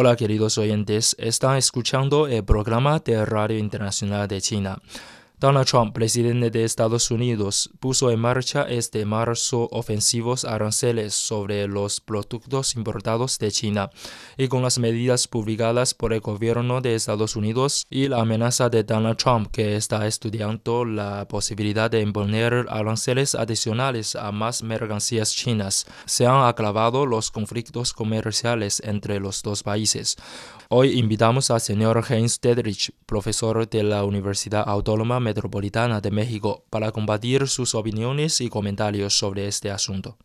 Hola queridos oyentes, están escuchando el programa de Radio Internacional de China. Donald Trump, presidente de Estados Unidos, puso en marcha este marzo ofensivos aranceles sobre los productos importados de China y con las medidas publicadas por el gobierno de Estados Unidos y la amenaza de Donald Trump que está estudiando la posibilidad de imponer aranceles adicionales a más mercancías chinas, se han aclavado los conflictos comerciales entre los dos países. Hoy invitamos al señor Heinz Dedrich, profesor de la Universidad Autónoma Metropolitana de México, para combatir sus opiniones y comentarios sobre este asunto.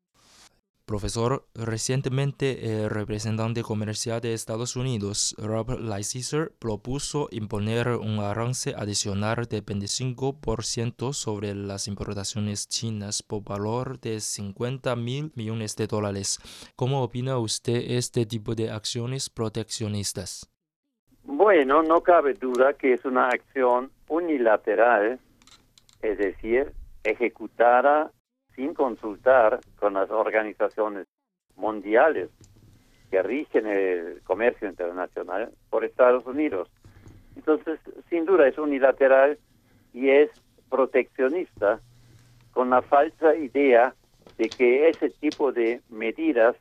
Profesor, recientemente el representante comercial de Estados Unidos, Robert Lighthizer, propuso imponer un arranque adicional de 25% sobre las importaciones chinas por valor de 50 mil millones de dólares. ¿Cómo opina usted este tipo de acciones proteccionistas? Bueno, no cabe duda que es una acción unilateral, es decir, ejecutada sin consultar con las organizaciones mundiales que rigen el comercio internacional por Estados Unidos. Entonces, sin duda es unilateral y es proteccionista con la falsa idea de que ese tipo de medidas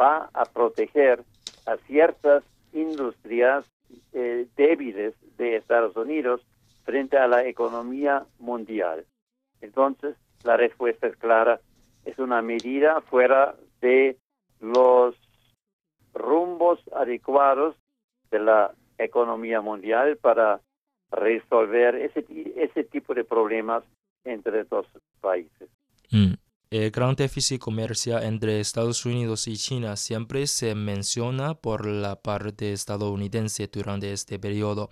va a proteger a ciertas industrias eh, débiles de Estados Unidos frente a la economía mundial. Entonces, la respuesta es clara, es una medida fuera de los rumbos adecuados de la economía mundial para resolver ese, ese tipo de problemas entre dos países. Mm. El gran déficit comercial entre Estados Unidos y China siempre se menciona por la parte estadounidense durante este periodo.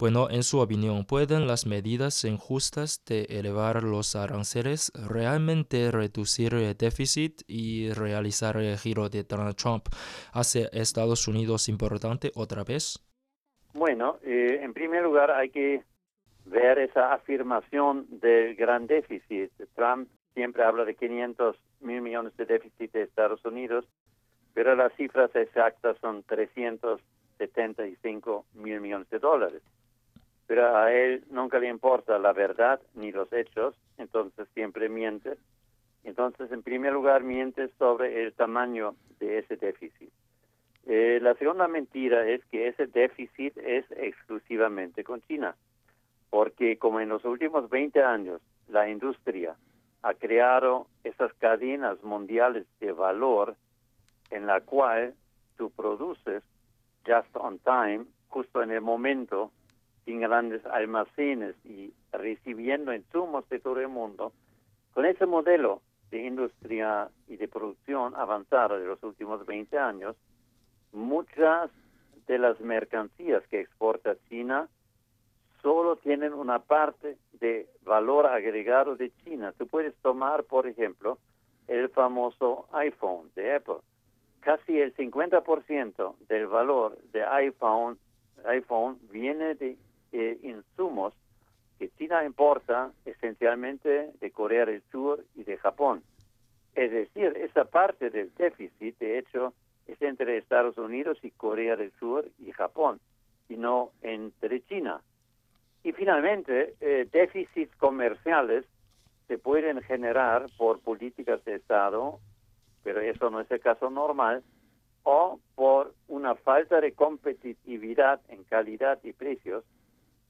Bueno, en su opinión, ¿pueden las medidas injustas de elevar los aranceles realmente reducir el déficit y realizar el giro de Donald Trump hacia Estados Unidos importante otra vez? Bueno, eh, en primer lugar hay que ver esa afirmación del gran déficit. Trump siempre habla de 500 mil millones de déficit de Estados Unidos, pero las cifras exactas son 375 mil millones de dólares pero a él nunca le importa la verdad ni los hechos, entonces siempre miente. Entonces, en primer lugar, miente sobre el tamaño de ese déficit. Eh, la segunda mentira es que ese déficit es exclusivamente con China, porque como en los últimos 20 años la industria ha creado esas cadenas mundiales de valor en la cual tú produces just on time, justo en el momento sin grandes almacenes y recibiendo insumos de todo el mundo, con ese modelo de industria y de producción avanzada de los últimos 20 años, muchas de las mercancías que exporta China solo tienen una parte de valor agregado de China. Tú puedes tomar, por ejemplo, el famoso iPhone de Apple. Casi el 50% del valor de iPhone, iPhone viene de eh, insumos que China importa esencialmente de Corea del Sur y de Japón. Es decir, esa parte del déficit, de hecho, es entre Estados Unidos y Corea del Sur y Japón, y no entre China. Y finalmente, eh, déficits comerciales se pueden generar por políticas de Estado, pero eso no es el caso normal, o por una falta de competitividad en calidad y precios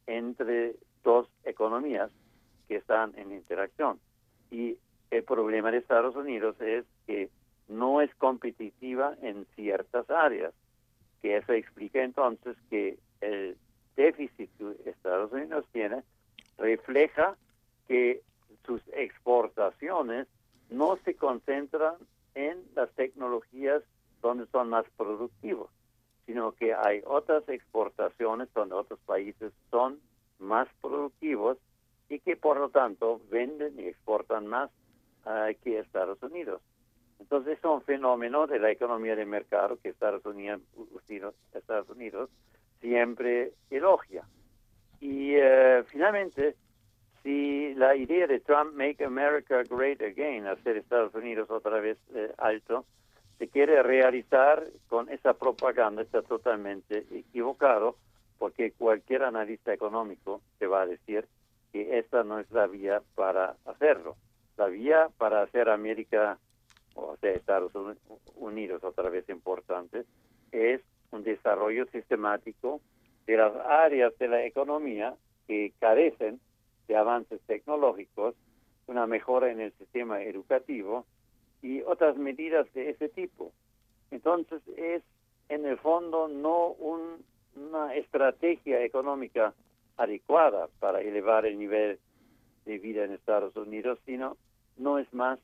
entre dos economías que están en interacción. Y el problema de Estados Unidos es que no es competitiva en ciertas áreas, que eso explica entonces que el déficit que Estados Unidos tiene refleja que sus exportaciones no se concentran en las tecnologías donde son más productivos, sino que hay otras exportaciones donde otros países son más productivos y que por lo tanto venden y exportan más uh, que Estados Unidos. Entonces es un fenómeno de la economía de mercado que Estados Unidos, Estados Unidos siempre elogia. Y uh, finalmente, si la idea de Trump, Make America Great Again, hacer Estados Unidos otra vez eh, alto, se quiere realizar con esa propaganda, está totalmente equivocado, porque cualquier analista económico te va a decir que esta no es la vía para hacerlo. La vía para hacer América, o sea, Estados Unidos otra vez importante, es un desarrollo sistemático de las áreas de la economía que carecen de avances tecnológicos, una mejora en el sistema educativo y otras medidas de ese tipo. Entonces es en el fondo no una estrategia económica adecuada para elevar el nivel de vida en Estados Unidos, sino no es más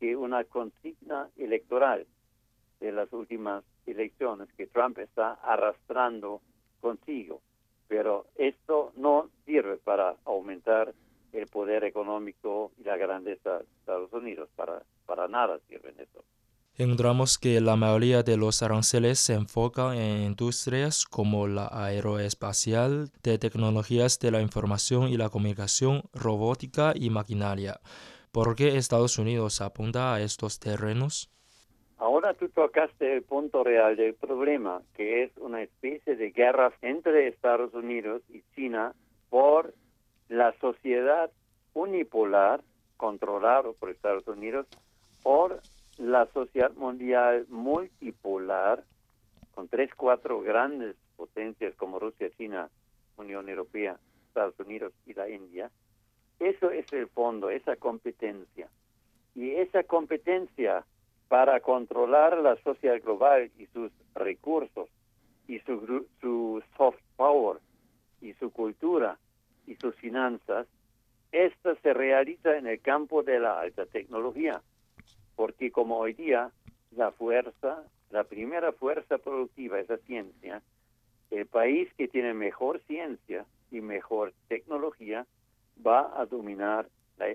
que una consigna electoral de las últimas elecciones que Trump está arrastrando consigo pero esto no sirve para aumentar el poder económico y la grandeza de Estados Unidos, para, para nada sirve eso. Encontramos que la mayoría de los aranceles se enfocan en industrias como la aeroespacial, de tecnologías de la información y la comunicación, robótica y maquinaria. ¿Por qué Estados Unidos apunta a estos terrenos? Ahora tú tocaste el punto real del problema, que es una especie de guerra entre Estados Unidos y China por la sociedad unipolar, controlada por Estados Unidos, por la sociedad mundial multipolar, con tres, cuatro grandes potencias como Rusia, China, Unión Europea, Estados Unidos y la India. Eso es el fondo, esa competencia. Y esa competencia para controlar la sociedad global y sus recursos y su, su soft power y su cultura y sus finanzas, esta se realiza en el campo de la alta tecnología, porque como hoy día la fuerza, la primera fuerza productiva es la ciencia, el país que tiene mejor ciencia y mejor tecnología va a dominar la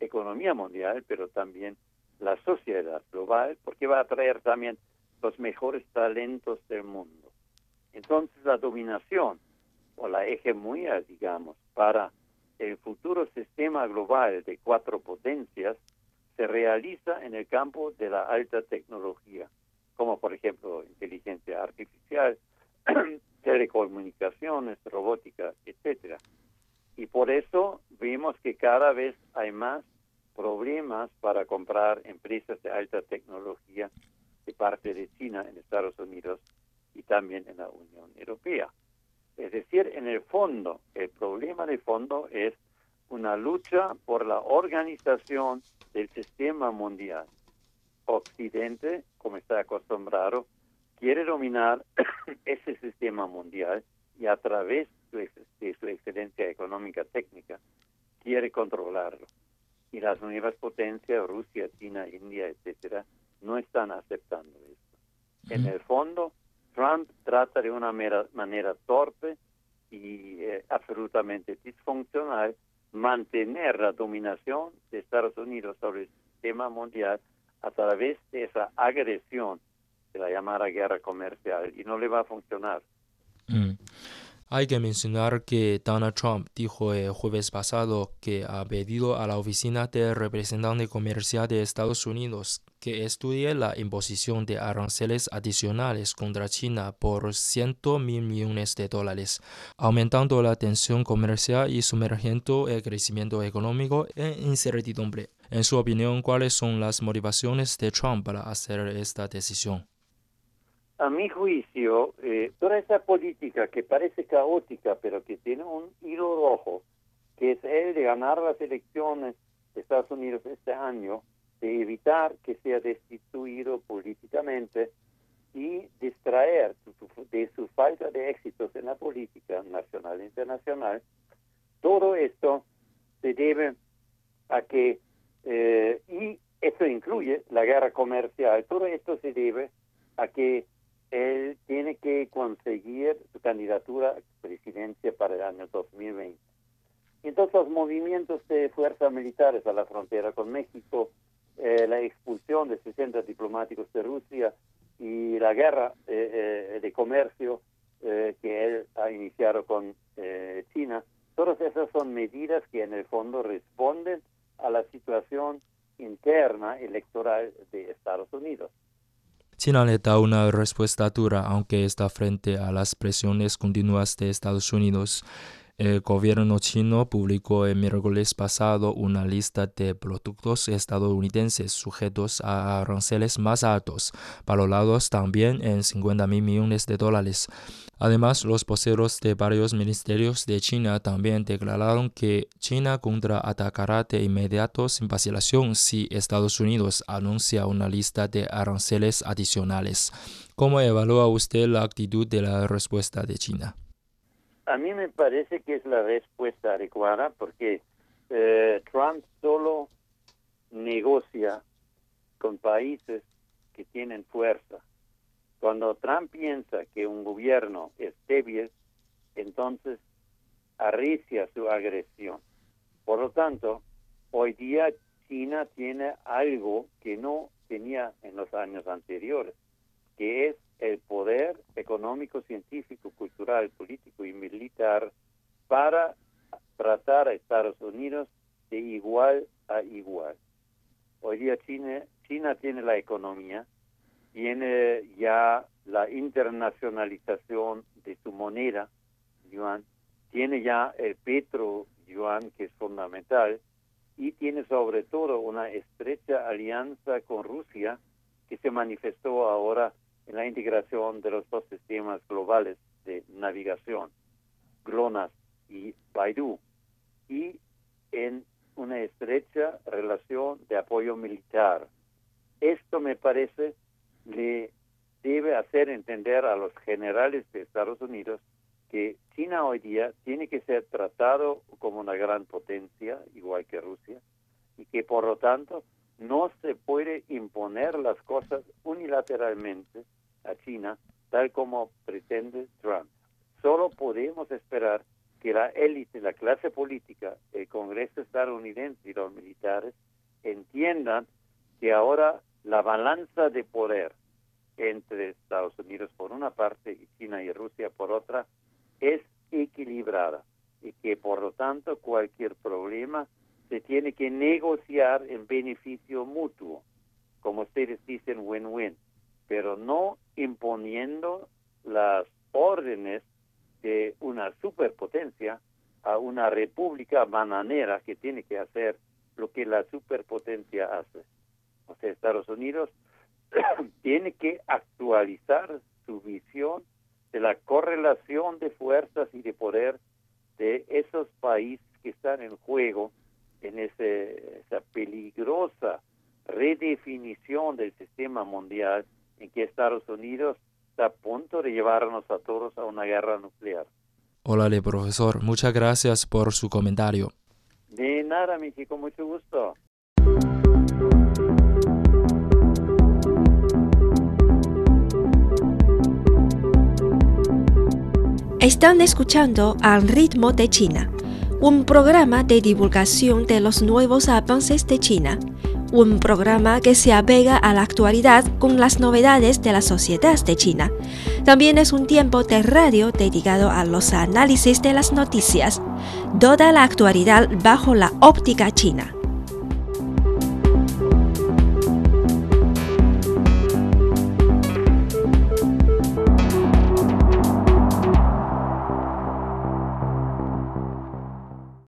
economía mundial, pero también la sociedad global porque va a traer también los mejores talentos del mundo. Entonces la dominación o la hegemonía, digamos, para el futuro sistema global de cuatro potencias se realiza en el campo de la alta tecnología, como por ejemplo inteligencia artificial, telecomunicaciones, robótica, etcétera. Y por eso vemos que cada vez hay más problemas para comprar empresas de alta tecnología de parte de China en Estados Unidos y también en la Unión Europea. Es decir, en el fondo, el problema de fondo es una lucha por la organización del sistema mundial. Occidente, como está acostumbrado, quiere dominar ese sistema mundial y a través de su excelencia económica técnica quiere controlarlo y las nuevas potencias, Rusia, China, India, etcétera, no están aceptando esto. En el fondo, Trump trata de una manera torpe y eh, absolutamente disfuncional mantener la dominación de Estados Unidos sobre el sistema mundial a través de esa agresión de la llamada guerra comercial y no le va a funcionar. Mm. Hay que mencionar que Donald Trump dijo el jueves pasado que ha pedido a la oficina del representante comercial de Estados Unidos que estudie la imposición de aranceles adicionales contra China por 100 mil millones de dólares, aumentando la tensión comercial y sumergiendo el crecimiento económico en incertidumbre. En su opinión, ¿cuáles son las motivaciones de Trump para hacer esta decisión? a mi juicio, eh, toda esa política que parece caótica, pero que tiene un hilo rojo, que es el de ganar las elecciones de Estados Unidos este año, de evitar que sea destituido políticamente y distraer de su falta de éxitos en la política nacional e internacional, todo esto se debe a que, eh, y esto incluye la guerra comercial. Todo esto se debe a que él tiene que conseguir su candidatura a presidencia para el año 2020. Entonces los movimientos de fuerzas militares a la frontera con México, eh, la expulsión de 60 diplomáticos de Rusia y la guerra eh, eh, de comercio que él ha iniciado con China, todas esas son medidas que en el fondo responden a la situación interna electoral de Estados Unidos. China le da una respuesta dura, aunque está frente a las presiones continuas de Estados Unidos. El gobierno chino publicó el miércoles pasado una lista de productos estadounidenses sujetos a aranceles más altos, valorados también en 50 mil millones de dólares. Además, los voceros de varios ministerios de China también declararon que China contraatacará de inmediato sin vacilación si Estados Unidos anuncia una lista de aranceles adicionales. ¿Cómo evalúa usted la actitud de la respuesta de China? A mí me parece que es la respuesta adecuada porque eh, Trump solo negocia con países que tienen fuerza. Cuando Trump piensa que un gobierno es débil, entonces arrecia su agresión. Por lo tanto, hoy día China tiene algo que no tenía en los años anteriores, que es el poder económico, científico, cultural, político y militar para tratar a Estados Unidos de igual a igual. Hoy día China, China tiene la economía, tiene ya la internacionalización de su moneda, yuan, tiene ya el petro yuan que es fundamental y tiene sobre todo una estrecha alianza con Rusia que se manifestó ahora en la integración de los dos sistemas globales de navegación, GLONASS y Baidu, y en una estrecha relación de apoyo militar. Esto me parece le debe hacer entender a los generales de Estados Unidos que China hoy día tiene que ser tratado como una gran potencia, igual que Rusia, y que por lo tanto no se puede imponer las cosas unilateralmente a China, tal como pretende Trump. Solo podemos esperar que la élite, la clase política, el Congreso estadounidense y los militares entiendan que ahora la balanza de poder entre Estados Unidos por una parte y China y Rusia por otra es equilibrada y que por lo tanto cualquier problema se tiene que negociar en beneficio mutuo, como ustedes dicen win-win, pero no imponiendo las órdenes de una superpotencia a una república bananera que tiene que hacer lo que la superpotencia hace. O sea, Estados Unidos tiene que actualizar su visión de la correlación de fuerzas y de poder de esos países que están en juego en ese, esa peligrosa redefinición del sistema mundial en que Estados Unidos está a punto de llevarnos a todos a una guerra nuclear. Hola, profesor. Muchas gracias por su comentario. De nada, mi chico, mucho gusto. Están escuchando Al ritmo de China, un programa de divulgación de los nuevos avances de China un programa que se apega a la actualidad con las novedades de la sociedad de China. También es un tiempo de radio dedicado a los análisis de las noticias, toda la actualidad bajo la óptica china.